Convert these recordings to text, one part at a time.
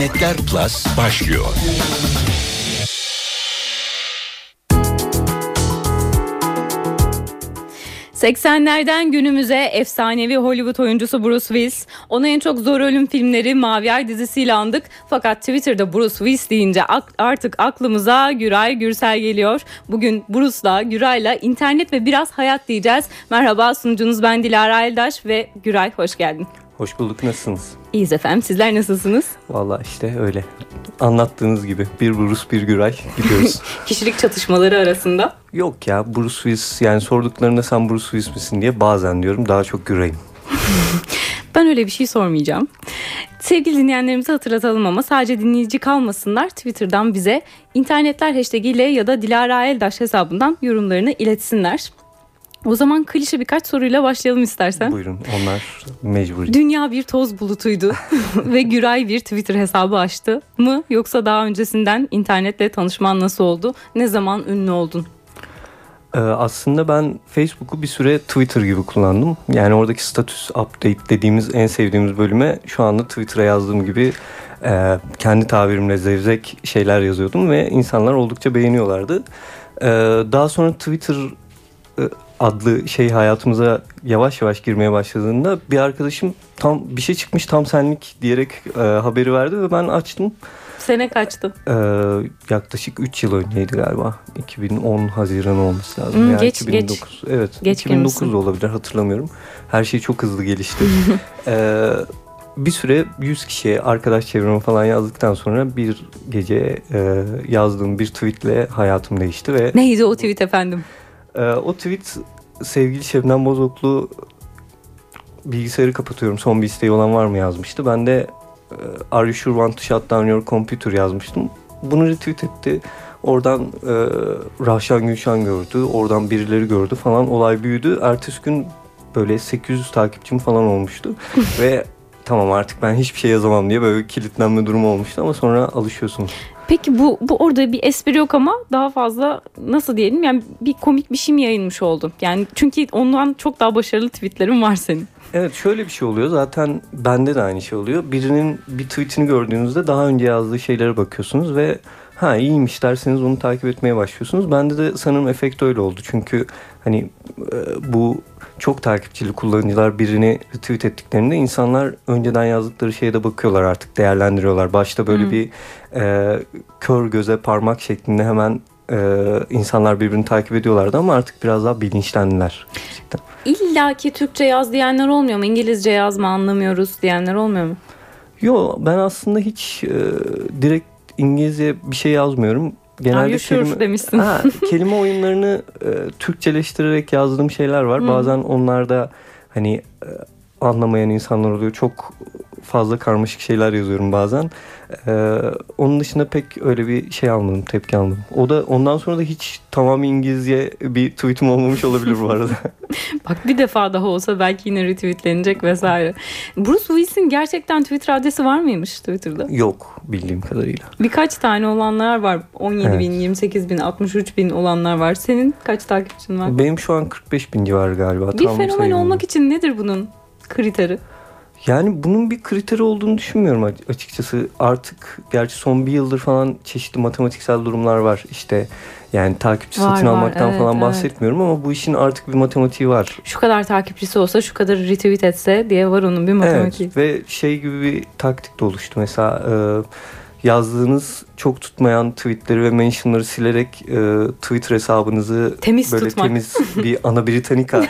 İnternetler Plus başlıyor. 80'lerden günümüze efsanevi Hollywood oyuncusu Bruce Willis. Ona en çok zor ölüm filmleri Mavi Ay dizisiyle andık. Fakat Twitter'da Bruce Willis deyince artık aklımıza Güray Gürsel geliyor. Bugün Bruce'la, Güray'la internet ve biraz hayat diyeceğiz. Merhaba sunucunuz ben Dilara Eldaş ve Güray hoş geldin. Hoş bulduk nasılsınız? İyiyiz efendim sizler nasılsınız? Valla işte öyle anlattığınız gibi bir Bruce bir Güray gidiyoruz. Kişilik çatışmaları arasında? Yok ya Bruce Willis yani sorduklarında sen Bruce Willis misin diye bazen diyorum daha çok Güray'ım. ben öyle bir şey sormayacağım. Sevgili dinleyenlerimizi hatırlatalım ama sadece dinleyici kalmasınlar. Twitter'dan bize internetler hashtag ile ya da Dilara Eldaş hesabından yorumlarını iletsinler. O zaman klişe birkaç soruyla başlayalım istersen. Buyurun onlar mecbur. Dünya bir toz bulutuydu ve Güray bir Twitter hesabı açtı mı? Yoksa daha öncesinden internetle tanışman nasıl oldu? Ne zaman ünlü oldun? Ee, aslında ben Facebook'u bir süre Twitter gibi kullandım. Yani oradaki status update dediğimiz en sevdiğimiz bölüme şu anda Twitter'a yazdığım gibi e, kendi tabirimle zevzek şeyler yazıyordum ve insanlar oldukça beğeniyorlardı. Ee, daha sonra Twitter e, adlı şey hayatımıza yavaş yavaş girmeye başladığında bir arkadaşım tam bir şey çıkmış tam senlik diyerek e, haberi verdi ve ben açtım. Sene kaçtı? Ee, yaklaşık 3 yıl önceydi galiba. 2010 Haziran olması lazım. Hmm, yani geç 2009. geç. Evet. Geç 2009 da olabilir hatırlamıyorum. Her şey çok hızlı gelişti. ee, bir süre 100 kişiye arkadaş çevremi falan yazdıktan sonra bir gece e, yazdığım bir tweetle hayatım değişti ve neydi o tweet efendim? E, o tweet sevgili Şebnem Bozoklu bilgisayarı kapatıyorum son bir isteği olan var mı yazmıştı. Ben de e, Are you sure want to shut down your computer yazmıştım. Bunu retweet etti. Oradan e, Rahşan Gülşen gördü. Oradan birileri gördü falan. Olay büyüdü. Ertesi gün böyle 800 takipçim falan olmuştu. Ve tamam artık ben hiçbir şey yazamam diye böyle kilitlenme durumu olmuştu ama sonra alışıyorsunuz. Peki bu bu orada bir espri yok ama daha fazla nasıl diyelim yani bir komik bir şey mi yayılmış oldu? Yani çünkü ondan çok daha başarılı tweetlerin var senin. Evet şöyle bir şey oluyor zaten bende de aynı şey oluyor. Birinin bir tweetini gördüğünüzde daha önce yazdığı şeylere bakıyorsunuz ve ha iyiymiş derseniz onu takip etmeye başlıyorsunuz. Bende de sanırım efekt öyle oldu. Çünkü hani e, bu çok takipçili kullanıcılar birini retweet ettiklerinde insanlar önceden yazdıkları şeye de bakıyorlar artık değerlendiriyorlar. Başta böyle hmm. bir e, kör göze parmak şeklinde hemen e, insanlar birbirini takip ediyorlardı ama artık biraz daha bilinçlendiler. Gerçekten. İlla ki Türkçe yaz diyenler olmuyor mu? İngilizce yazma anlamıyoruz diyenler olmuyor mu? Yo ben aslında hiç e, direkt İngilizce bir şey yazmıyorum. Genelde kelime, demişsin. Ha, kelime oyunlarını e, Türkçeleştirerek yazdığım şeyler var. Hmm. Bazen onlarda hani e, anlamayan insanlar oluyor. Çok fazla karmaşık şeyler yazıyorum bazen. Ee, onun dışında pek öyle bir şey almadım, tepki almadım. O da ondan sonra da hiç tamam İngilizce bir tweetim olmamış olabilir bu arada. Bak bir defa daha olsa belki yine retweetlenecek vesaire. Bruce Willis'in gerçekten Twitter adresi var mıymış Twitter'da? Yok bildiğim kadarıyla. Birkaç tane olanlar var. 17 evet. bin, 28 bin, 63 bin olanlar var. Senin kaç takipçin var? Benim şu an 45 bin civarı galiba. Bir Tam fenomen olmak için nedir bunun kriteri? Yani bunun bir kriteri olduğunu düşünmüyorum açıkçası. Artık gerçi son bir yıldır falan çeşitli matematiksel durumlar var. İşte yani takipçi var, satın var. almaktan evet, falan bahsetmiyorum evet. ama bu işin artık bir matematiği var. Şu kadar takipçisi olsa şu kadar retweet etse diye var onun bir matematiği. Evet ve şey gibi bir taktik de oluştu. Mesela e, yazdığınız çok tutmayan tweetleri ve mentionları silerek e, Twitter hesabınızı temiz böyle tutmak. temiz bir ana Britannica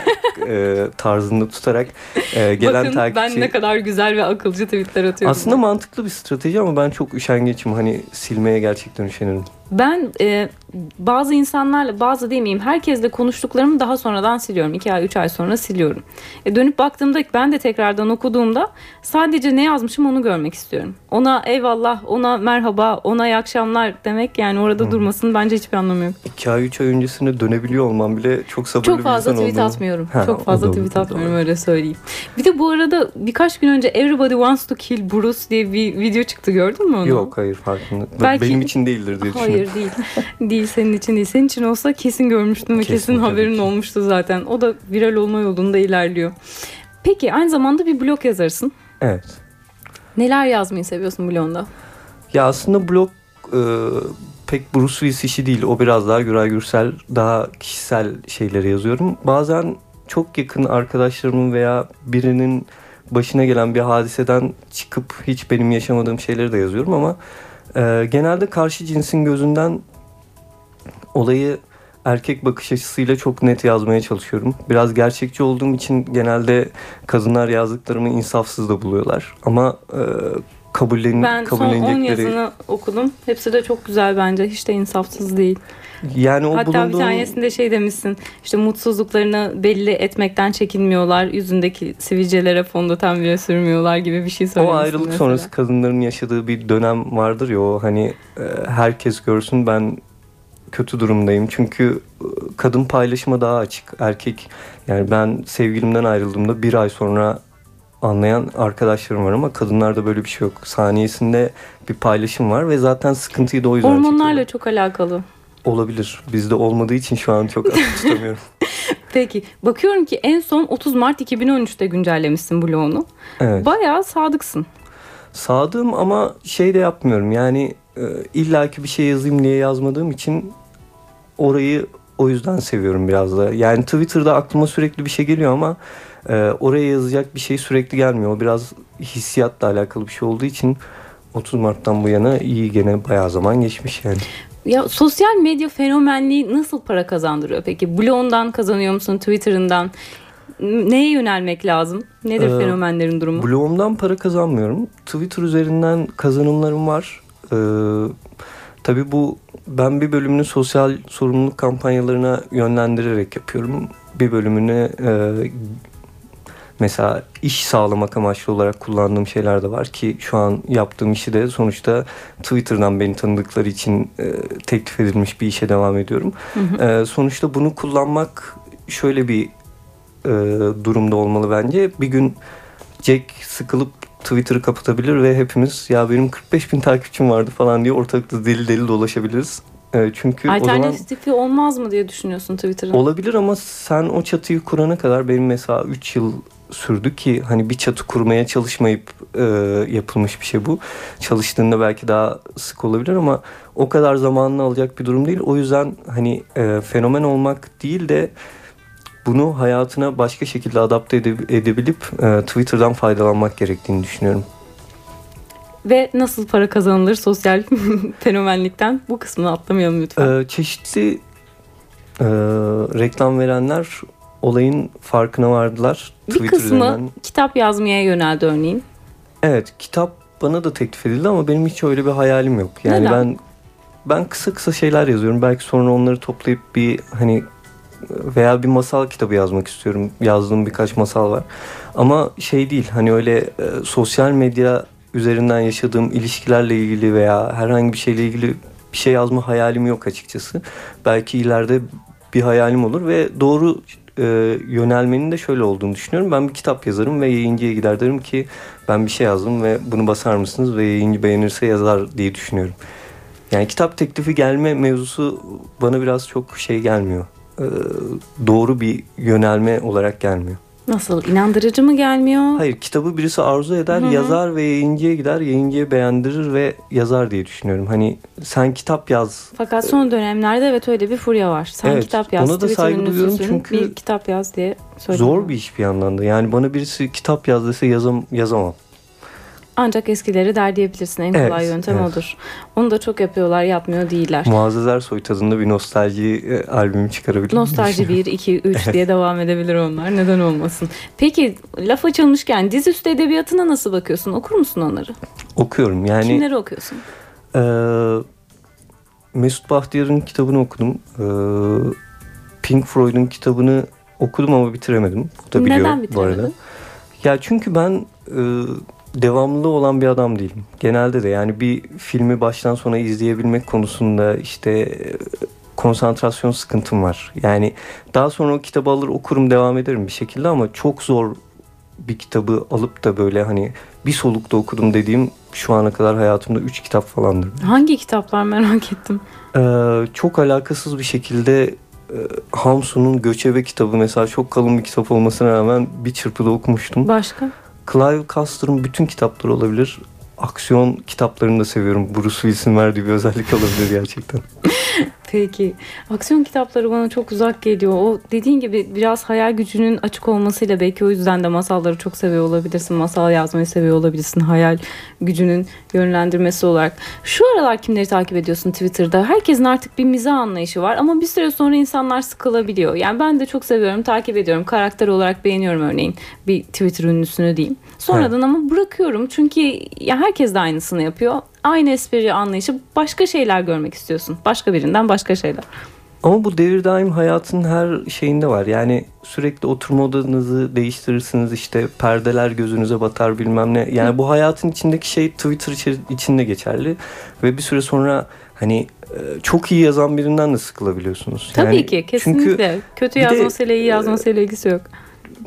e, tarzında tutarak e, gelen Bakın, takipçi. ben ne kadar güzel ve akılcı tweetler atıyorum. Aslında mantıklı bir strateji ama ben çok üşengeçim. Hani silmeye gerçekten üşenirim. Ben e, bazı insanlarla bazı demeyeyim herkesle konuştuklarımı daha sonradan siliyorum. 2 ay 3 ay sonra siliyorum. E, dönüp baktığımda ben de tekrardan okuduğumda sadece ne yazmışım onu görmek istiyorum. Ona eyvallah, ona merhaba, ona iyi akşamlar demek yani orada hmm. durmasının bence hiçbir anlamı yok. 2 ay 3 ay öncesinde dönebiliyor olmam bile çok sabırlı çok fazla bir tweet oldum. atmıyorum. Ha, çok fazla tweet atmıyorum öyle söyleyeyim. Bir de bu arada birkaç gün önce Everybody Wants to Kill Bruce diye bir video çıktı gördün mü onu? Yok hayır farkında. Belki... Benim için değildir diye düşünüyorum. Hayır değil. değil senin için değil. Senin için olsa kesin görmüştün ve kesin, kesin haberin ki. olmuştu zaten. O da viral olma yolunda ilerliyor. Peki aynı zamanda bir blog yazarsın. Evet. Neler yazmayı seviyorsun blogunda? Ya aslında blog e, pek Bruce Willis işi değil. O biraz daha Güray Gürsel, daha kişisel şeyleri yazıyorum. Bazen çok yakın arkadaşlarımın veya birinin başına gelen bir hadiseden çıkıp hiç benim yaşamadığım şeyleri de yazıyorum ama e, genelde karşı cinsin gözünden olayı erkek bakış açısıyla çok net yazmaya çalışıyorum. Biraz gerçekçi olduğum için genelde kadınlar yazdıklarımı insafsız da buluyorlar. Ama e, kabullen, Ben son 10 kabullenecekleri... yazını okudum. Hepsi de çok güzel bence. Hiç de insafsız değil. Yani o Hatta bir bulunduğum... tanesinde şey demişsin. İşte mutsuzluklarını belli etmekten çekinmiyorlar. Yüzündeki sivilcelere fondöten bile sürmüyorlar gibi bir şey O söylemişsin. ayrılık mesela. sonrası kadınların yaşadığı bir dönem vardır ya o hani e, herkes görsün ben kötü durumdayım. Çünkü e, kadın paylaşıma daha açık. Erkek yani ben sevgilimden ayrıldığımda bir ay sonra anlayan arkadaşlarım var ama kadınlarda böyle bir şey yok. Saniyesinde bir paylaşım var ve zaten sıkıntıyı da o yüzden Hormonlarla çok alakalı. Olabilir. Bizde olmadığı için şu an çok tutamıyorum. Peki bakıyorum ki en son 30 Mart 2013'te güncellemişsin blogunu. Evet. Bayağı sadıksın. Sadığım ama şey de yapmıyorum. Yani e, illaki bir şey yazayım diye yazmadığım için orayı o yüzden seviyorum biraz da. Yani Twitter'da aklıma sürekli bir şey geliyor ama e, oraya yazacak bir şey sürekli gelmiyor. O biraz hissiyatla alakalı bir şey olduğu için 30 Mart'tan bu yana iyi gene bayağı zaman geçmiş yani. Ya sosyal medya fenomenliği nasıl para kazandırıyor peki? Blog'undan kazanıyor musun? Twitter'ından? Neye yönelmek lazım? Nedir Ee, fenomenlerin durumu? Blogumdan para kazanmıyorum. Twitter üzerinden kazanımlarım var. Ee, tabii bu ben bir bölümünü sosyal sorumluluk kampanyalarına yönlendirerek yapıyorum. Bir bölümünü e, mesela iş sağlamak amaçlı olarak kullandığım şeyler de var ki şu an yaptığım işi de sonuçta Twitter'dan beni tanıdıkları için e, teklif edilmiş bir işe devam ediyorum. E, sonuçta bunu kullanmak şöyle bir e, durumda olmalı bence. Bir gün Jack sıkılıp Twitter'ı kapatabilir ve hepimiz ya benim 45 bin takipçim vardı falan diye ortalıkta deli deli dolaşabiliriz. E, çünkü Alternatifi olmaz mı diye düşünüyorsun Twitter'ın? olabilir ama sen o çatıyı kurana kadar benim mesela 3 yıl sürdü ki hani bir çatı kurmaya çalışmayıp e, yapılmış bir şey bu. Çalıştığında belki daha sık olabilir ama o kadar zamanını alacak bir durum değil. O yüzden hani e, fenomen olmak değil de bunu hayatına başka şekilde adapte ede- edebilip e, Twitter'dan faydalanmak gerektiğini düşünüyorum. Ve nasıl para kazanılır sosyal fenomenlikten? Bu kısmını atlamayalım lütfen. E, çeşitli e, reklam verenler olayın farkına vardılar. Bir kısmı kitap yazmaya yöneldi örneğin. Evet kitap bana da teklif edildi ama benim hiç öyle bir hayalim yok. Yani Neden? ben ben kısa kısa şeyler yazıyorum. Belki sonra onları toplayıp bir hani veya bir masal kitabı yazmak istiyorum. Yazdığım birkaç masal var. Ama şey değil hani öyle e, sosyal medya üzerinden yaşadığım ilişkilerle ilgili veya herhangi bir şeyle ilgili bir şey yazma hayalim yok açıkçası. Belki ileride bir hayalim olur ve doğru e, yönelmenin de şöyle olduğunu düşünüyorum. Ben bir kitap yazarım ve yayıncıya gider derim ki ben bir şey yazdım ve bunu basar mısınız ve yayıncı beğenirse yazar diye düşünüyorum. Yani kitap teklifi gelme mevzusu bana biraz çok şey gelmiyor. Ee, doğru bir yönelme olarak gelmiyor. Nasıl? İnandırıcı mı gelmiyor? Hayır kitabı birisi arzu eder, Hı hı. yazar ve yayıncıya gider, yayıncıya beğendirir ve yazar diye düşünüyorum. Hani sen kitap yaz. Fakat son dönemlerde evet öyle bir furya var. Sen Evet, kitap yaz. ona da saygı duyuyorum çünkü bir kitap yaz diye söylüyorum. Zor bir iş bir yandan da. Yani bana birisi kitap yaz dese yazam yazamam. Ancak eskileri der diyebilirsin. En Evet, kolay yöntem evet. odur. Onu da çok yapıyorlar, yapmıyor değiller. Muazzez Ersoy tadında bir nostalji e, albümü çıkarabilir. Nostalji 1, 2, 3 diye devam edebilir onlar. Neden olmasın? Peki laf açılmışken dizüstü edebiyatına nasıl bakıyorsun? Okur musun onları? Okuyorum yani. Kimleri okuyorsun? Ee, Mesut Bahtiyar'ın kitabını okudum. Ee, Pink Floyd'un kitabını okudum ama bitiremedim. Bu da biliyor Neden bu bitiremedin? arada. Ya çünkü ben e, devamlı olan bir adam değilim. Genelde de yani bir filmi baştan sona izleyebilmek konusunda işte e, konsantrasyon sıkıntım var. Yani daha sonra o kitabı alır okurum devam ederim bir şekilde ama çok zor bir kitabı alıp da böyle hani bir solukta okudum dediğim şu ana kadar hayatımda 3 kitap falandır. Hangi kitaplar merak ettim. Ee, çok alakasız bir şekilde e, Hamsun'un Göçebe kitabı mesela çok kalın bir kitap olmasına rağmen bir çırpıda okumuştum. Başka? Clive Cussler'ın bütün kitapları olabilir. aksiyon kitaplarını da seviyorum. Bruce Willis'in verdiği bir özellik olabilir gerçekten. Peki. Aksiyon kitapları bana çok uzak geliyor. O dediğin gibi biraz hayal gücünün açık olmasıyla belki o yüzden de masalları çok seviyor olabilirsin. Masal yazmayı seviyor olabilirsin. Hayal gücünün yönlendirmesi olarak. Şu aralar kimleri takip ediyorsun Twitter'da? Herkesin artık bir mizah anlayışı var ama bir süre sonra insanlar sıkılabiliyor. Yani ben de çok seviyorum, takip ediyorum. Karakter olarak beğeniyorum örneğin bir Twitter ünlüsünü diyeyim. Sonradan evet. ama bırakıyorum çünkü ya herkes de aynısını yapıyor aynı espri anlayışı başka şeyler görmek istiyorsun. Başka birinden başka şeyler. Ama bu devir daim hayatın her şeyinde var. Yani sürekli oturma odanızı değiştirirsiniz işte perdeler gözünüze batar bilmem ne. Yani bu hayatın içindeki şey Twitter içinde geçerli. Ve bir süre sonra hani e, çok iyi yazan birinden de sıkılabiliyorsunuz. Tabii yani ki kesinlikle. Çünkü Kötü yazmasıyla iyi yazmasıyla ilgisi yok.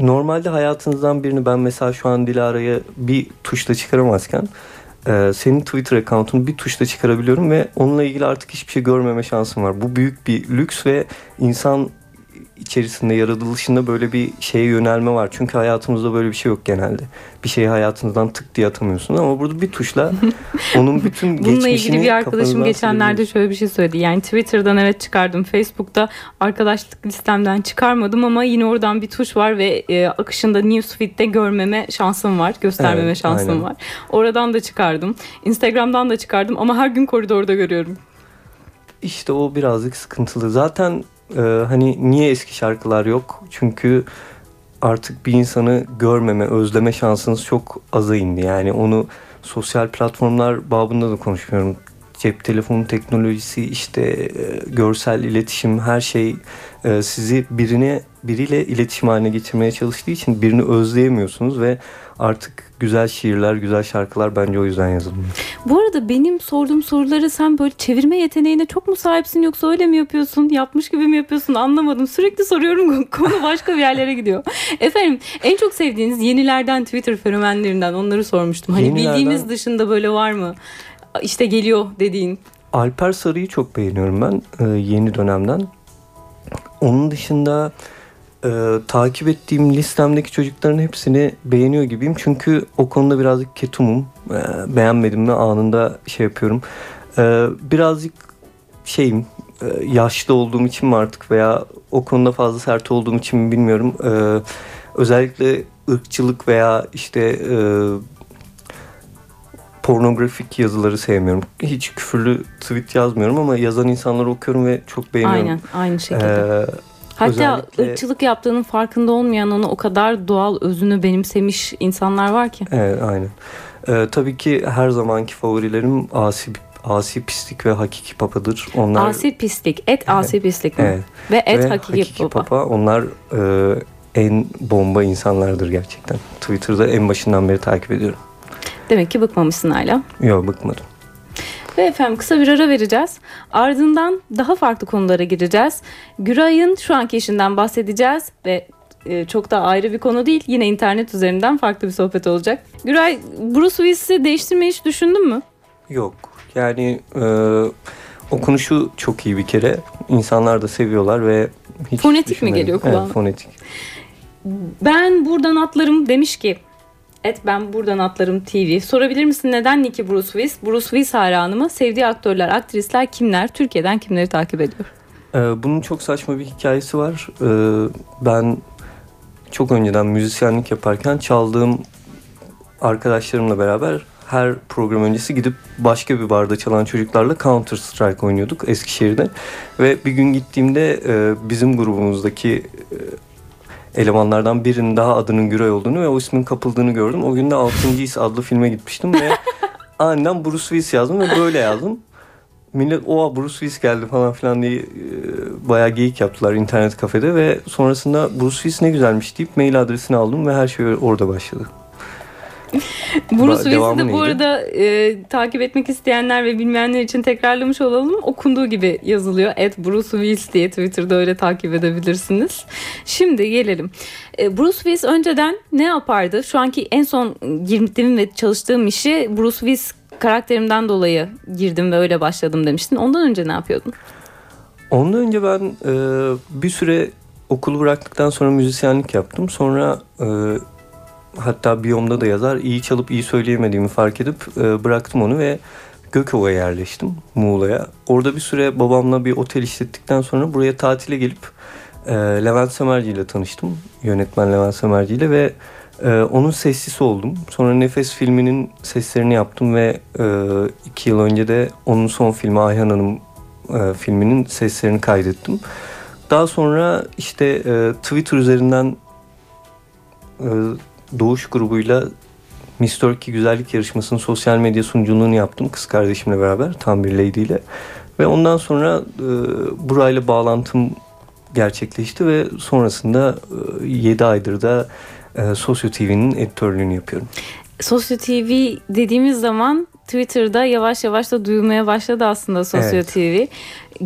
Normalde hayatınızdan birini ben mesela şu an Dilara'ya bir tuşla çıkaramazken e, senin Twitter account'unu bir tuşla çıkarabiliyorum ve onunla ilgili artık hiçbir şey görmeme şansım var. Bu büyük bir lüks ve insan içerisinde yaratılışında böyle bir şeye yönelme var. Çünkü hayatımızda böyle bir şey yok genelde. Bir şeyi hayatınızdan tık diye atamıyorsun ama burada bir tuşla onun bütün Bununla ilgili bir arkadaşım geçenlerde şöyle bir şey söyledi. Yani Twitter'dan evet çıkardım. Facebook'ta arkadaşlık listemden çıkarmadım ama yine oradan bir tuş var ve e, akışında newsfeed'de görmeme şansım var. Göstermeme evet, şansım aynen. var. Oradan da çıkardım. Instagram'dan da çıkardım ama her gün koridorda görüyorum. İşte o birazcık sıkıntılı. Zaten e, hani niye eski şarkılar yok? Çünkü artık bir insanı görmeme, özleme şansınız çok aza indi. Yani onu sosyal platformlar babında da konuşmuyorum. Cep telefonu teknolojisi, işte e, görsel iletişim, her şey e, sizi birine biriyle iletişim haline getirmeye çalıştığı için birini özleyemiyorsunuz ve artık güzel şiirler, güzel şarkılar bence o yüzden yazılmış. Bu arada benim sorduğum soruları sen böyle çevirme yeteneğine çok mu sahipsin yoksa öyle mi yapıyorsun? Yapmış gibi mi yapıyorsun? Anlamadım. Sürekli soruyorum konu başka bir yerlere gidiyor. Efendim en çok sevdiğiniz yenilerden Twitter fenomenlerinden onları sormuştum. Hani Yenilerden... bildiğimiz dışında böyle var mı? İşte geliyor dediğin. Alper Sarı'yı çok beğeniyorum ben e, yeni dönemden. Onun dışında e, takip ettiğim listemdeki çocukların hepsini beğeniyor gibiyim. Çünkü o konuda birazcık ketumum. E, beğenmedim mi anında şey yapıyorum. E, birazcık şeyim e, yaşlı olduğum için mi artık veya o konuda fazla sert olduğum için mi bilmiyorum. E, özellikle ırkçılık veya işte e, pornografik yazıları sevmiyorum. Hiç küfürlü tweet yazmıyorum ama yazan insanları okuyorum ve çok beğeniyorum. Aynen aynı şekilde. Ee, Hatta Özellikle... ırkçılık yaptığının farkında olmayan onu o kadar doğal özünü benimsemiş insanlar var ki. Evet aynen. Ee, tabii ki her zamanki favorilerim Asi Asi Pislik ve Hakiki Papa'dır. Onlar Asi Pislik, et Asi Pislik mi? Evet. Ve et ve Hakiki, hakiki Papa. Papa. Onlar e, en bomba insanlardır gerçekten. Twitter'da en başından beri takip ediyorum. Demek ki bıkmamışsın hala. Yok bıkmadım. Ve efendim kısa bir ara vereceğiz. Ardından daha farklı konulara gireceğiz. Güray'ın şu anki işinden bahsedeceğiz ve e, çok da ayrı bir konu değil. Yine internet üzerinden farklı bir sohbet olacak. Güray, Bruce Willis'i değiştirmeyi hiç düşündün mü? Yok. Yani e, okunuşu çok iyi bir kere. İnsanlar da seviyorlar ve hiç Fonetik mi geliyor kulağına? Evet, fonetik. Ben buradan atlarım demiş ki Et ben buradan atlarım TV. Sorabilir misin neden Nicky Bruce Willis? Bruce Willis hayranı mı? Sevdiği aktörler, aktrisler kimler? Türkiye'den kimleri takip ediyor? Ee, bunun çok saçma bir hikayesi var. Ee, ben çok önceden müzisyenlik yaparken çaldığım arkadaşlarımla beraber her program öncesi gidip başka bir barda çalan çocuklarla Counter Strike oynuyorduk Eskişehir'de. Ve bir gün gittiğimde e, bizim grubumuzdaki e, elemanlardan birinin daha adının Güray olduğunu ve o ismin kapıldığını gördüm. O gün de 6. His adlı filme gitmiştim ve aniden Bruce Willis yazdım ve böyle yazdım. Millet o Bruce Willis geldi falan filan diye e, bayağı geyik yaptılar internet kafede ve sonrasında Bruce Willis ne güzelmiş deyip mail adresini aldım ve her şey orada başladı. Bruce Willis'i de bu arada e, takip etmek isteyenler ve bilmeyenler için tekrarlamış olalım. Okunduğu gibi yazılıyor. Et Bruce Willis diye Twitter'da öyle takip edebilirsiniz. Şimdi gelelim. E, Bruce Willis önceden ne yapardı? Şu anki en son girdiğim ve çalıştığım işi Bruce Willis karakterimden dolayı girdim ve öyle başladım demiştin. Ondan önce ne yapıyordun? Ondan önce ben e, bir süre okulu bıraktıktan sonra müzisyenlik yaptım. Sonra e, hatta biyomda da yazar. İyi çalıp iyi söyleyemediğimi fark edip e, bıraktım onu ve Gökova'ya yerleştim Muğla'ya. Orada bir süre babamla bir otel işlettikten sonra buraya tatile gelip e, Levent Semerci ile tanıştım. Yönetmen Levent Semerci ile ve e, onun sessisi oldum. Sonra Nefes filminin seslerini yaptım ve e, iki yıl önce de onun son filmi Ayhan Hanım e, filminin seslerini kaydettim. Daha sonra işte e, Twitter üzerinden e, Doğuş grubuyla Miss Turkey güzellik yarışmasının sosyal medya sunuculuğunu yaptım kız kardeşimle beraber tam bir lady ile. Ve ondan sonra e, burayla bağlantım gerçekleşti ve sonrasında e, 7 aydır da e, Sosyo TV'nin editörlüğünü yapıyorum. Sosyo TV dediğimiz zaman Twitter'da yavaş yavaş da duyulmaya başladı aslında Sosyo Evet. TV.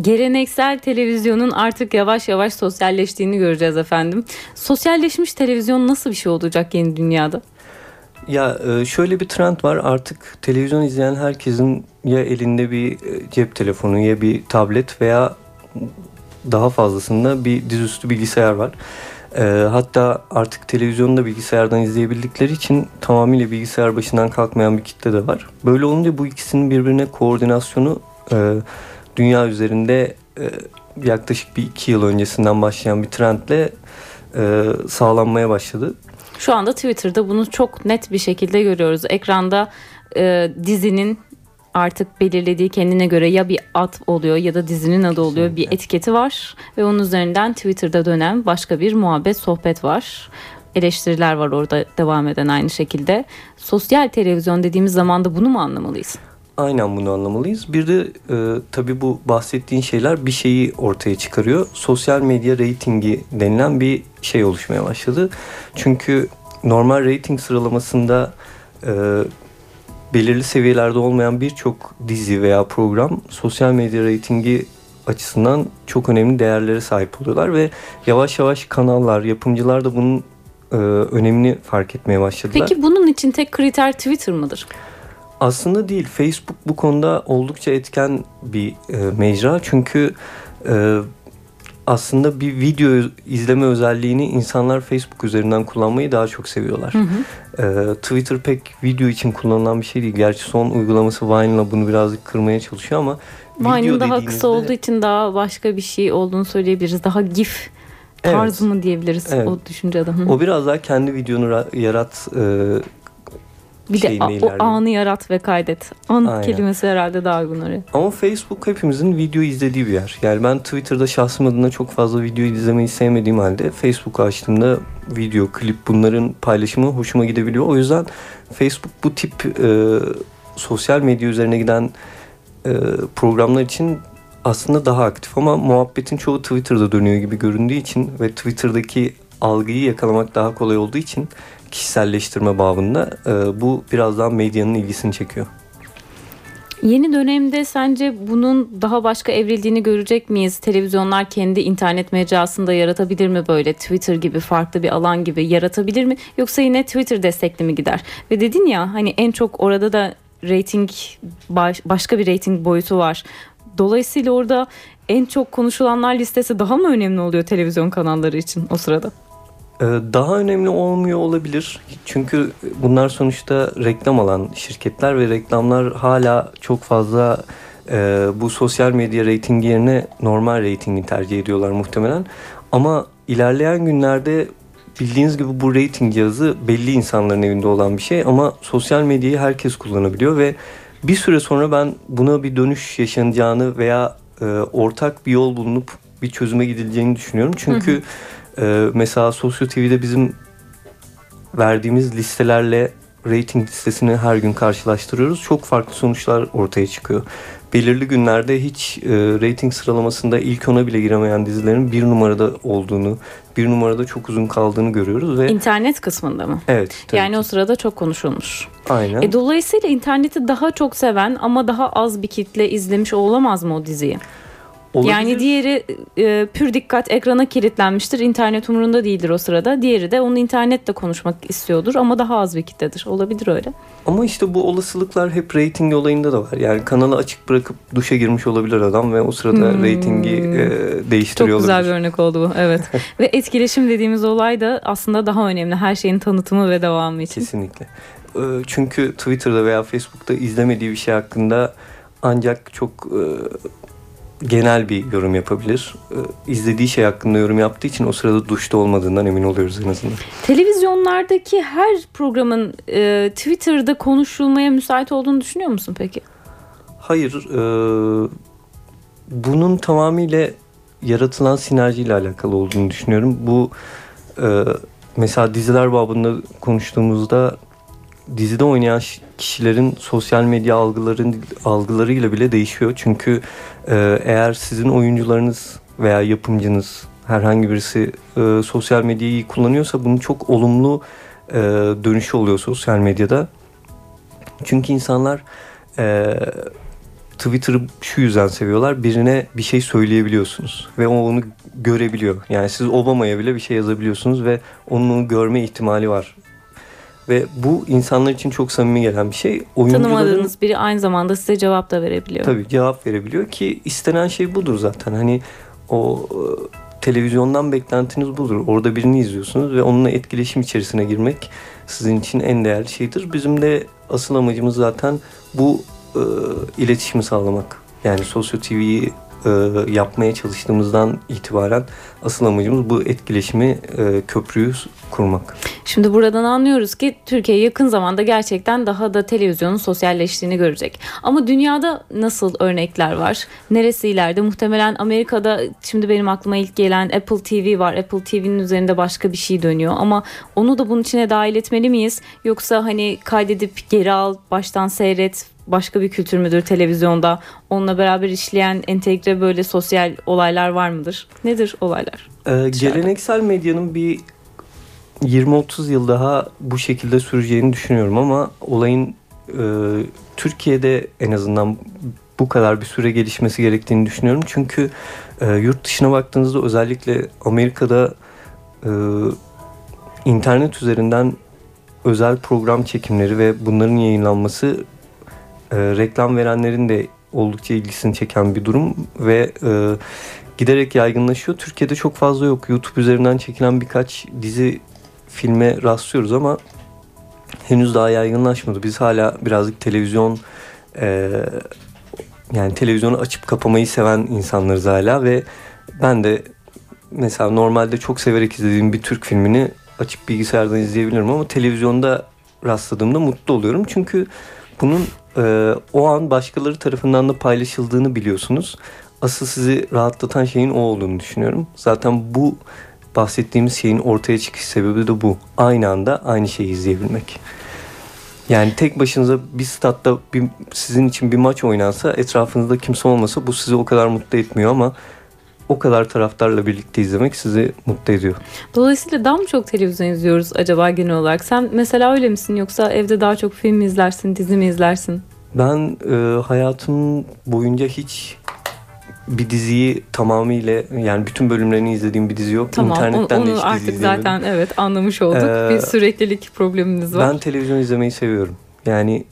Geleneksel televizyonun artık yavaş yavaş sosyalleştiğini göreceğiz efendim. Sosyalleşmiş televizyon nasıl bir şey olacak yeni dünyada? Ya e, şöyle bir trend var artık televizyon izleyen herkesin ya elinde bir e, cep telefonu ya bir tablet veya daha fazlasında bir dizüstü bilgisayar var. E, hatta artık televizyonu da bilgisayardan izleyebildikleri için tamamıyla bilgisayar başından kalkmayan bir kitle de var. Böyle olunca bu ikisinin birbirine koordinasyonu e, dünya üzerinde e, yaklaşık bir iki yıl öncesinden başlayan bir trendle e, sağlanmaya başladı. Şu anda Twitter'da bunu çok net bir şekilde görüyoruz. Ekranda e, dizinin artık belirlediği kendine göre ya bir ad oluyor ya da dizinin adı oluyor bir etiketi var ve onun üzerinden Twitter'da dönen başka bir muhabbet sohbet var. Eleştiriler var orada devam eden aynı şekilde. Sosyal televizyon dediğimiz zaman da bunu mu anlamalıyız? Aynen bunu anlamalıyız. Bir de e, tabii bu bahsettiğin şeyler bir şeyi ortaya çıkarıyor. Sosyal medya reytingi denilen bir şey oluşmaya başladı. Çünkü normal reyting sıralamasında e, belirli seviyelerde olmayan birçok dizi veya program sosyal medya reytingi açısından çok önemli değerlere sahip oluyorlar ve yavaş yavaş kanallar, yapımcılar da bunun e, önemini fark etmeye başladılar. Peki bunun için tek kriter Twitter mıdır? Aslında değil. Facebook bu konuda oldukça etken bir e, mecra. Çünkü e, aslında bir video izleme özelliğini insanlar Facebook üzerinden kullanmayı daha çok seviyorlar. E, Twitter pek video için kullanılan bir şey değil. Gerçi son uygulaması Vine'la bunu birazcık kırmaya çalışıyor ama Vine'ın daha kısa olduğu için daha başka bir şey olduğunu söyleyebiliriz. Daha GIF tarzı mı diyebiliriz Evet. o düşüncede. Hı. O biraz daha kendi videonu ra- yarat e, bir de a- o ilerliyor. anı yarat ve kaydet. An Aynen. kelimesi herhalde daha uygun oraya. Ama Facebook hepimizin video izlediği bir yer. Yani ben Twitter'da şahsım adına çok fazla video izlemeyi sevmediğim halde Facebook'u açtığımda video, klip bunların paylaşımı hoşuma gidebiliyor. O yüzden Facebook bu tip e, sosyal medya üzerine giden e, programlar için aslında daha aktif ama muhabbetin çoğu Twitter'da dönüyor gibi göründüğü için ve Twitter'daki algıyı yakalamak daha kolay olduğu için kişiselleştirme babında e, bu biraz daha medyanın ilgisini çekiyor. Yeni dönemde sence bunun daha başka evrildiğini görecek miyiz? Televizyonlar kendi internet mecrasında yaratabilir mi böyle Twitter gibi farklı bir alan gibi yaratabilir mi? Yoksa yine Twitter destekli mi gider? Ve dedin ya hani en çok orada da rating baş- başka bir rating boyutu var. Dolayısıyla orada en çok konuşulanlar listesi daha mı önemli oluyor televizyon kanalları için o sırada? Ee, Daha önemli olmuyor olabilir. Çünkü bunlar sonuçta reklam alan şirketler ve reklamlar hala çok fazla e, bu sosyal medya reytingi yerine normal reytingi tercih ediyorlar muhtemelen. Ama ilerleyen günlerde bildiğiniz gibi bu reyting cihazı belli insanların evinde olan bir şey ama sosyal medyayı herkes kullanabiliyor ve bir süre sonra ben buna bir dönüş yaşanacağını veya e, ortak bir yol bulunup bir çözüme gidileceğini düşünüyorum. Çünkü e, mesela Sosyo TV'de bizim verdiğimiz listelerle rating listesini her gün karşılaştırıyoruz. Çok farklı sonuçlar ortaya çıkıyor. Belirli günlerde hiç e, rating sıralamasında ilk ona bile giremeyen dizilerin bir numarada olduğunu, bir numarada çok uzun kaldığını görüyoruz ve İnternet kısmında mı? evet tabii yani ki. o sırada çok konuşulmuş. aynen. E, dolayısıyla interneti daha çok seven ama daha az bir kitle izlemiş olamaz mı o diziyi? Olabilir. Yani diğeri e, pür dikkat ekrana kilitlenmiştir. İnternet umurunda değildir o sırada. Diğeri de onun internetle konuşmak istiyordur ama daha az bir kitledir. Olabilir öyle. Ama işte bu olasılıklar hep reyting olayında da var. Yani kanalı açık bırakıp duşa girmiş olabilir adam ve o sırada Hmm. reytingi e, Çok değiştiriyor güzel bir olabilir. örnek oldu bu. Evet. Ve etkileşim dediğimiz olay da aslında daha önemli. Her şeyin tanıtımı ve devamı için. Kesinlikle. E, Çünkü Twitter'da veya Facebook'ta izlemediği bir şey hakkında ancak çok e, genel bir yorum yapabilir. E, İzlediği şey hakkında yorum yaptığı için o sırada duşta olmadığından emin oluyoruz en azından. Televizyonlardaki her programın e, Twitter'da konuşulmaya müsait olduğunu düşünüyor musun peki? Hayır, e, bunun tamamıyla yaratılan sinerjiyle alakalı olduğunu düşünüyorum. Bu e, mesela diziler babında konuştuğumuzda dizide oynayan kişilerin sosyal medya algıların algılarıyla bile değişiyor. Çünkü e, eğer sizin oyuncularınız veya yapımcınız herhangi birisi e, sosyal medyayı kullanıyorsa bunun çok olumlu e, dönüşü oluyor sosyal medyada. Çünkü insanlar e, Twitter'ı şu yüzden seviyorlar. Birine bir şey söyleyebiliyorsunuz ve o onu görebiliyor. Yani siz Obama'ya bile bir şey yazabiliyorsunuz ve onun onu görme ihtimali var. Ve bu insanlar için çok samimi gelen bir şey. Tanımadığınız biri aynı zamanda size cevap da verebiliyor. tabii cevap verebiliyor ki istenen şey budur zaten. Hani o e, televizyondan beklentiniz budur. Orada birini izliyorsunuz ve onunla etkileşim içerisine girmek sizin için en değerli şeydir. Bizim de asıl amacımız zaten bu e, iletişimi sağlamak. Yani Sosyo TV'yi e, yapmaya çalıştığımızdan itibaren asıl amacımız bu etkileşimi, e, köprüyü kurmak. Şimdi buradan anlıyoruz ki Türkiye yakın zamanda gerçekten daha da televizyonun sosyalleştiğini görecek. Ama dünyada nasıl örnekler var? Neresi ileride? Muhtemelen Amerika'da şimdi benim aklıma ilk gelen Apple TV var. Apple TV'nin üzerinde başka bir şey dönüyor ama onu da bunun içine dahil etmeli miyiz? Yoksa hani kaydedip geri al, baştan seyret, başka bir kültür müdür televizyonda? Onunla beraber işleyen entegre böyle sosyal olaylar var mıdır? Nedir olaylar? Ee, geleneksel medyanın bir 20-30 yıl daha bu şekilde süreceğini düşünüyorum ama olayın e, Türkiye'de en azından bu kadar bir süre gelişmesi gerektiğini düşünüyorum. Çünkü e, yurt dışına baktığınızda özellikle Amerika'da e, internet üzerinden özel program çekimleri ve bunların yayınlanması e, reklam verenlerin de oldukça ilgisini çeken bir durum ve e, giderek yaygınlaşıyor. Türkiye'de çok fazla yok. YouTube üzerinden çekilen birkaç dizi filme rastlıyoruz ama henüz daha yaygınlaşmadı. Biz hala birazcık televizyon e, yani televizyonu açıp kapamayı seven insanlarız hala ve ben de mesela normalde çok severek izlediğim bir Türk filmini açıp bilgisayardan izleyebilirim ama televizyonda rastladığımda mutlu oluyorum. Çünkü bunun e, o an başkaları tarafından da paylaşıldığını biliyorsunuz. Asıl sizi rahatlatan şeyin o olduğunu düşünüyorum. Zaten bu bahsettiğimiz şeyin ortaya çıkış sebebi de bu. Aynı anda aynı şeyi izleyebilmek. Yani tek başınıza bir statta bir, sizin için bir maç oynansa etrafınızda kimse olmasa bu sizi o kadar mutlu etmiyor ama o kadar taraftarla birlikte izlemek sizi mutlu ediyor. Dolayısıyla daha mı çok televizyon izliyoruz acaba genel olarak? Sen mesela öyle misin yoksa evde daha çok film mi izlersin, dizi mi izlersin? Ben e, hayatım boyunca hiç bir diziyi tamamıyla yani bütün bölümlerini izlediğim bir dizi yok. Tamam İnternetten onu, de onu hiç dizi artık izleyemedim. zaten evet anlamış olduk. Ee, bir süreklilik problemimiz var. Ben televizyon izlemeyi seviyorum. Yani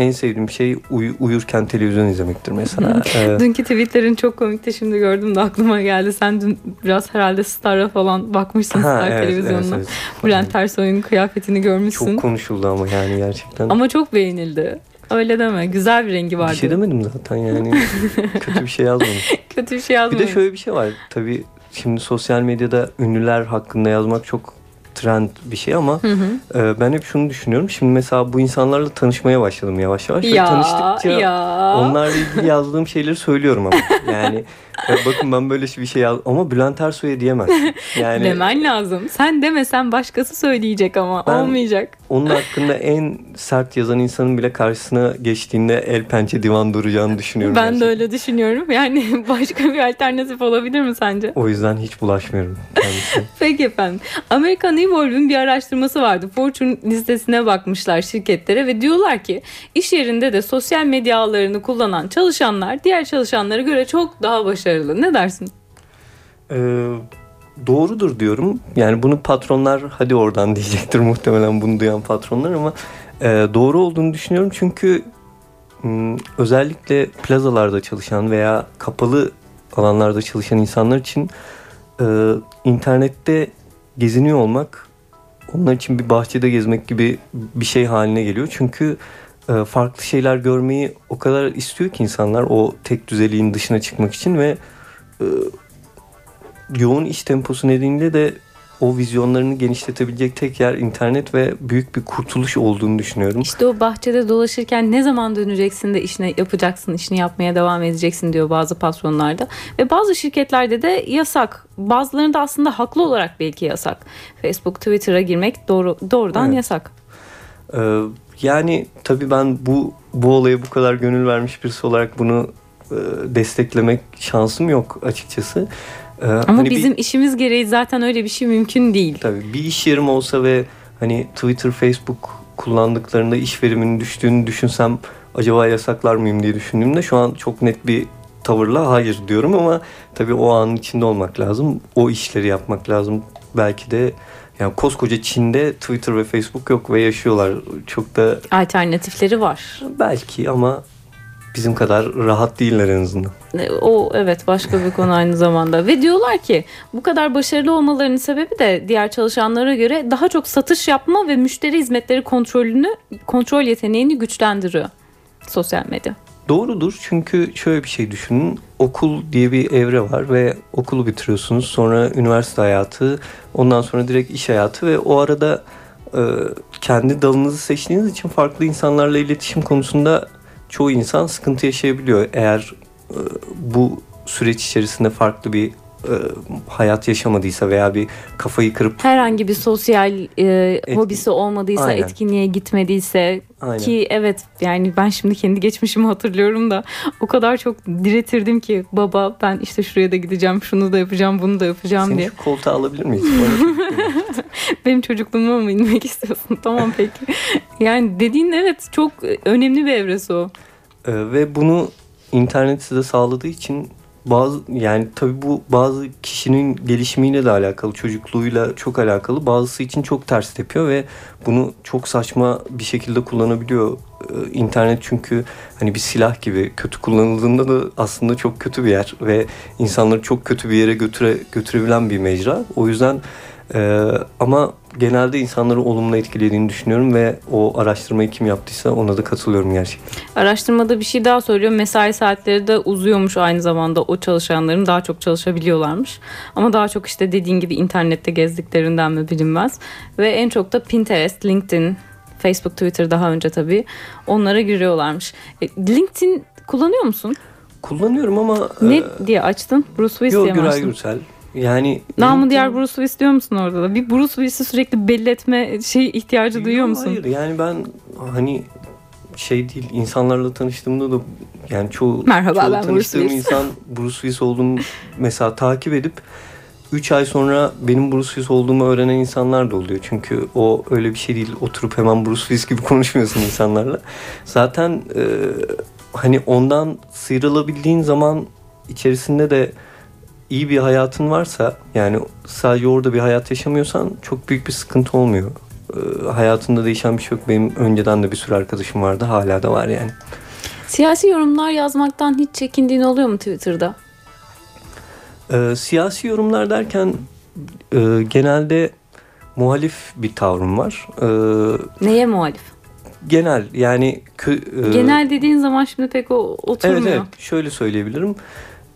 en sevdiğim şey uyu- uyurken televizyon izlemektir mesela. Ee, Dünkü tweetlerin çok komikti şimdi gördüm de aklıma geldi. Sen dün biraz herhalde Star'a falan bakmışsın ha, Star evet, televizyonuna. evet, evet. Bülent Ersoy'un kıyafetini görmüşsün. Çok konuşuldu ama yani gerçekten. Ama çok beğenildi. Öyle deme. Güzel bir rengi vardı. bir şey demedim zaten yani. Kötü bir şey yazmadım. Kötü bir şey Bir yazmadım. de şöyle bir şey var. Tabii şimdi sosyal medyada ünlüler hakkında yazmak çok trend bir şey ama Hı hı. e, ben hep şunu düşünüyorum. Şimdi mesela bu insanlarla tanışmaya başladım yavaş yavaş. Ve Ya tanıştıkça ya. onlarla ilgili yazdığım şeyleri söylüyorum ama. Yani e, bakın ben böyle bir şey yaz ama Bülent Ersoy'a diyemez. Yani Demen lazım. Sen demesen başkası söyleyecek ama Ben- olmayacak. Onun hakkında en sert yazan insanın bile karşısına geçtiğinde el pençe divan duracağını düşünüyorum. Ben de gerçekten. öyle düşünüyorum. Yani başka bir alternatif olabilir mi sence? O yüzden hiç bulaşmıyorum. Peki efendim. American Evolve'ün bir araştırması vardı. Fortune listesine bakmışlar şirketlere ve diyorlar ki iş yerinde de sosyal medya ağlarını kullanan çalışanlar diğer çalışanlara göre çok daha başarılı başarılı. Ne dersin? Ee, doğrudur diyorum. Yani bunu patronlar hadi oradan diyecektir muhtemelen bunu duyan patronlar ama e, doğru olduğunu düşünüyorum. Çünkü özellikle plazalarda çalışan veya kapalı alanlarda çalışan insanlar için e, internette geziniyor olmak onlar için bir bahçede gezmek gibi bir şey haline geliyor. Çünkü e, farklı şeyler görmeyi o kadar istiyor ki insanlar o tek düzeliğin dışına çıkmak için ve e, yoğun iş temposu nedeniyle de o vizyonlarını genişletebilecek tek yer internet ve büyük bir kurtuluş olduğunu düşünüyorum. İşte o bahçede dolaşırken ne zaman döneceksin de işini yapacaksın, işini yapmaya devam edeceksin diyor bazı patronlarda. Ve bazı şirketlerde de yasak. Bazılarında aslında haklı olarak belki yasak. Facebook, Twitter'a girmek doğru doğrudan Evet. yasak. Ee, yani tabii ben bu bu olaya bu kadar gönül vermiş birisi olarak bunu e, desteklemek şansım yok açıkçası. Ee, Ama hani bir- bizim işimiz gereği zaten öyle bir şey mümkün değil. Tabii bir iş yerim olsa ve hani Twitter, Facebook kullandıklarında iş veriminin düştüğünü düşünsem acaba yasaklar mıyım diye düşündüğümde şu an çok net bir tavırla hayır diyorum ama tabii o anın içinde olmak lazım. O işleri yapmak lazım. Belki de yani koskoca Çin'de Twitter ve Facebook yok ve yaşıyorlar. Çok da Alternatifleri var. belki ama bizim kadar rahat değiller en azından. E, O evet başka bir konu aynı zamanda. Ve diyorlar ki bu kadar başarılı olmalarının sebebi de diğer çalışanlara göre daha çok satış yapma ve müşteri hizmetleri kontrolünü, kontrol yeteneğini güçlendiriyor sosyal medya. Doğrudur çünkü şöyle bir şey düşünün. Okul diye bir evre var ve okulu bitiriyorsunuz. Sonra üniversite hayatı, ondan sonra direkt iş hayatı ve o arada e, kendi dalınızı seçtiğiniz için farklı insanlarla iletişim konusunda çoğu insan sıkıntı yaşayabiliyor. Eğer e, bu süreç içerisinde farklı bir e, hayat yaşamadıysa veya bir kafayı kırıp Herhangi bir sosyal e, hobisi olmadıysa, Aynen. etkinliğe gitmediyse aynen. ki evet yani ben şimdi kendi geçmişimi hatırlıyorum da o kadar çok diretirdim ki baba ben işte şuraya da gideceğim, şunu da yapacağım, bunu da yapacağım Seni diye. şu koltuğa alabilir miyiz? Benim çocukluğuma mı inmek istiyorsun? Tamam peki. Yani dediğin evet çok önemli bir evresi o. Ee, ve bunu internet size sağladığı için bazı yani tabii bu bazı kişinin gelişimiyle de alakalı, çocukluğuyla çok alakalı. Bazısı için çok ters tepiyor ve bunu çok saçma bir şekilde kullanabiliyor. Ee, internet çünkü hani bir silah gibi kötü kullanıldığında da aslında çok kötü bir yer ve insanları çok kötü bir yere götüre götürebilen bir mecra. O yüzden e, ama genelde insanları olumlu etkilediğini düşünüyorum ve o araştırmayı kim yaptıysa ona da katılıyorum gerçekten. Araştırmada bir şey daha söylüyor. Mesai saatleri de uzuyormuş aynı zamanda o çalışanların daha çok çalışabiliyorlarmış. Ama daha çok işte dediğin gibi internette gezdiklerinden mi bilinmez. Ve en çok da Pinterest, LinkedIn, Facebook, Twitter daha önce tabii onlara giriyorlarmış. E, LinkedIn kullanıyor musun? Kullanıyorum ama Ne e, diye açtın? Bruce Willis diye mi Güray açtın? Gürsel. Yani Namı diğer Bruce Willis diyor musun orada da? Bir Bruce Willis'i sürekli belli etme şey ihtiyacı duyuyor Yok, musun? Hayır yani ben hani şey değil insanlarla tanıştığımda da yani çoğu, Merhaba, çoğu ben Bruce tanıştığım Willis. insan Bruce Willis olduğumu mesela takip edip 3 ay sonra benim Bruce Willis olduğumu öğrenen insanlar da oluyor. Çünkü o öyle bir şey değil. Oturup hemen Bruce Willis gibi konuşmuyorsun insanlarla. Zaten e, hani ondan sıyrılabildiğin zaman içerisinde de iyi bir hayatın varsa yani sadece orada bir hayat yaşamıyorsan çok büyük bir sıkıntı olmuyor. E, hayatında değişen bir şey yok. Benim önceden de bir sürü arkadaşım vardı. Hala da var yani. Siyasi yorumlar yazmaktan hiç çekindiğin oluyor mu Twitter'da? E, siyasi yorumlar derken e, genelde muhalif bir tavrım var. E, Neye muhalif? genel yani kö- e, Genel dediğin zaman şimdi pek o Evet oturmuyor. evet şöyle söyleyebilirim.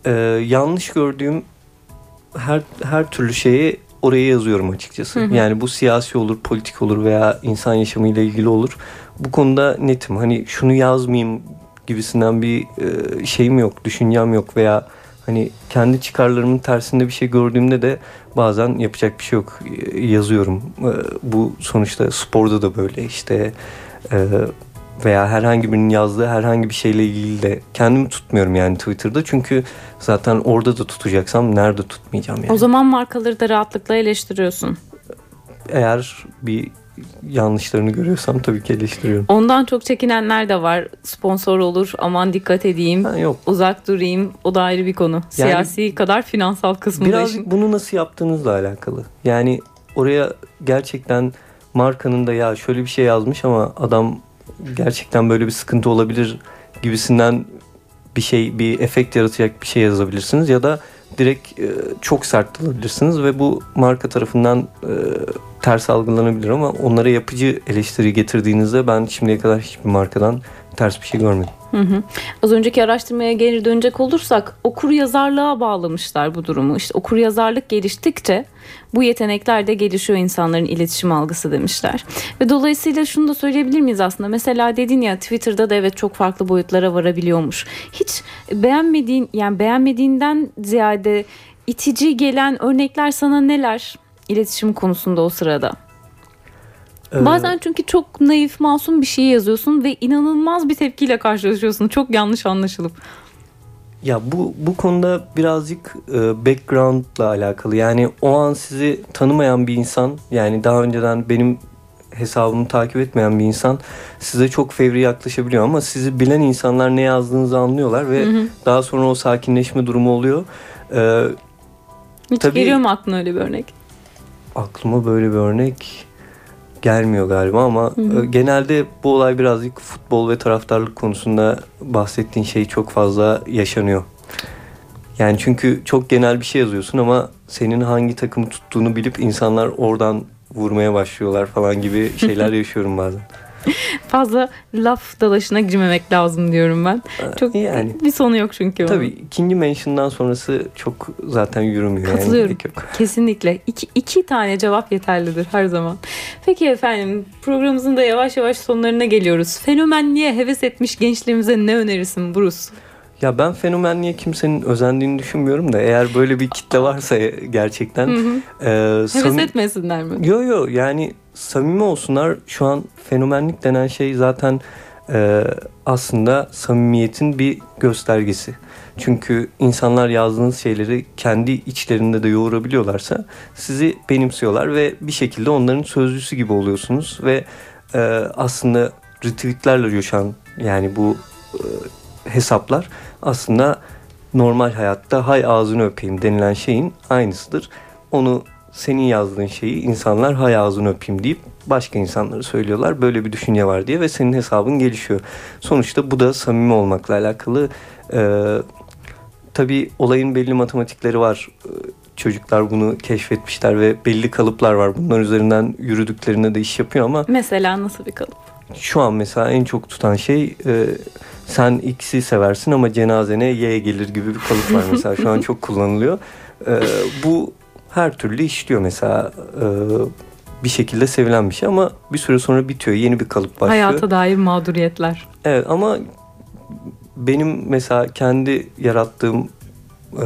E, yanlış gördüğüm her her türlü şeyi oraya yazıyorum açıkçası. Hı hı. Yani bu siyasi olur, politik olur veya insan yaşamıyla ilgili olur. Bu konuda netim. Hani şunu yazmayayım gibisinden bir e, şeyim yok, düşüncem yok veya hani kendi çıkarlarımın tersinde bir şey gördüğümde de bazen yapacak bir şey yok. E, yazıyorum. E, bu sonuçta sporda da böyle işte e, veya herhangi birinin yazdığı herhangi bir şeyle ilgili de kendimi tutmuyorum yani Twitter'da. Çünkü zaten orada da tutacaksam nerede tutmayacağım yani. O zaman markaları da rahatlıkla eleştiriyorsun. Eğer bir yanlışlarını görüyorsam tabii ki eleştiriyorum. Ondan çok çekinenler de var. Sponsor olur, aman dikkat edeyim, Ha, yok. uzak durayım. O da ayrı bir konu. Siyasi kadar finansal kısmında Birazcık işin. bunu nasıl yaptığınızla alakalı. Yani oraya gerçekten markanın da ya şöyle bir şey yazmış ama adam gerçekten böyle bir sıkıntı olabilir gibisinden bir şey, bir efekt yaratacak bir şey yazabilirsiniz ya da direkt e, çok sert alabilirsiniz ve bu marka tarafından e, ters algılanabilir ama onlara yapıcı eleştiri getirdiğinizde ben şimdiye kadar hiçbir markadan ters bir şey görmedim. Hı hı. Az önceki araştırmaya geri dönecek olursak okur yazarlığa bağlamışlar bu durumu. İşte okur yazarlık geliştikçe bu yetenekler de gelişiyor insanların iletişim algısı demişler. Ve dolayısıyla şunu da söyleyebilir miyiz aslında? Mesela dedin ya Twitter'da da evet çok farklı boyutlara varabiliyormuş. Hiç beğenmediğin yani beğenmediğinden ziyade itici gelen örnekler sana neler? İletişim konusunda o sırada. Ee, Bazen çünkü çok naif, masum bir şey yazıyorsun ve inanılmaz bir tepkiyle karşılaşıyorsun. Çok yanlış anlaşılıp. Ya bu bu konuda birazcık e, background'la alakalı. Yani o an sizi tanımayan bir insan, yani daha önceden benim hesabımı takip etmeyen bir insan size çok fevri yaklaşabiliyor ama sizi bilen insanlar ne yazdığınızı anlıyorlar ve daha sonra o sakinleşme durumu oluyor. E, Hiç Tabii- geliyor mu aklına öyle bir örnek? aklıma böyle bir örnek gelmiyor galiba ama e, genelde bu olay birazcık futbol ve taraftarlık konusunda bahsettiğin şey çok fazla yaşanıyor. Yani çünkü çok genel bir şey yazıyorsun ama senin hangi takımı tuttuğunu bilip insanlar oradan vurmaya başlıyorlar falan gibi şeyler yaşıyorum bazen. Fazla laf dalaşına girmemek lazım diyorum ben. Çok yani. bir sonu yok çünkü. onun. Tabii ikinci mention'dan sonrası çok zaten yürümüyor. yani, Katılıyorum. yok. Kesinlikle. İki, iki tane cevap yeterlidir her zaman. Peki efendim programımızın da yavaş yavaş sonlarına geliyoruz. Fenomenliğe heves etmiş gençlerimize ne önerirsin Bruce? Ya ben fenomenliğe kimsenin özendiğini düşünmüyorum da eğer böyle bir kitle varsa gerçekten Hı hı. e, Heves etmesinler mi? Yo yo yani samimi olsunlar. Şu an fenomenlik denen şey zaten e, aslında samimiyetin bir göstergesi. Çünkü insanlar yazdığınız şeyleri kendi içlerinde de yoğurabiliyorlarsa sizi benimsiyorlar ve bir şekilde onların sözcüsü gibi oluyorsunuz ve e, aslında retweetlerle coşan yani bu e, hesaplar aslında normal hayatta hay ağzını öpeyim denilen şeyin aynısıdır. Onu senin yazdığın şeyi insanlar hay ağzını öpeyim deyip başka insanlara söylüyorlar. Böyle bir düşünce var diye ve senin hesabın gelişiyor. Sonuçta bu da samimi olmakla alakalı. Ee, tabii olayın belli matematikleri var. Ee, Çocuklar bunu keşfetmişler ve belli kalıplar var. Bunlar üzerinden yürüdüklerinde de iş yapıyor ama Mesela nasıl bir kalıp? şu an mesela en çok tutan şey e, sen X'i seversin ama cenazene Y gelir gibi bir kalıp var mesela şu an çok kullanılıyor. E, bu her türlü işliyor mesela e, bir şekilde sevilen bir şey ama bir süre sonra bitiyor yeni bir kalıp başlıyor. Hayata dair mağduriyetler. Evet ama benim mesela kendi yarattığım e,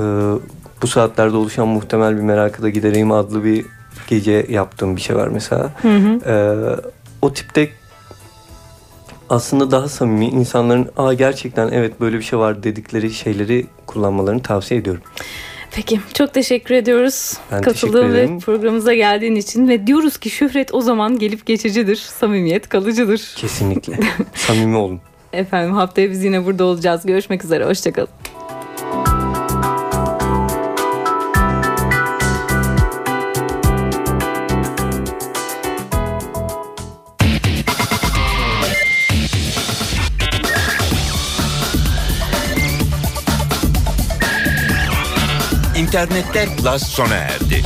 bu saatlerde oluşan muhtemel bir merakı da gidereyim adlı bir gece yaptığım bir şey var mesela. Hı hı. Ee, o tipte aslında daha samimi insanların aa gerçekten evet böyle bir şey var dedikleri şeyleri kullanmalarını tavsiye ediyorum. Peki çok teşekkür ediyoruz Ben katıldığın ve programımıza geldiğin için ve diyoruz ki şöhret o zaman gelip geçicidir, samimiyet kalıcıdır. Kesinlikle. samimi olun. Efendim haftaya biz yine burada olacağız. Görüşmek üzere, hoşçakalın. İnternette Plus sona erdi.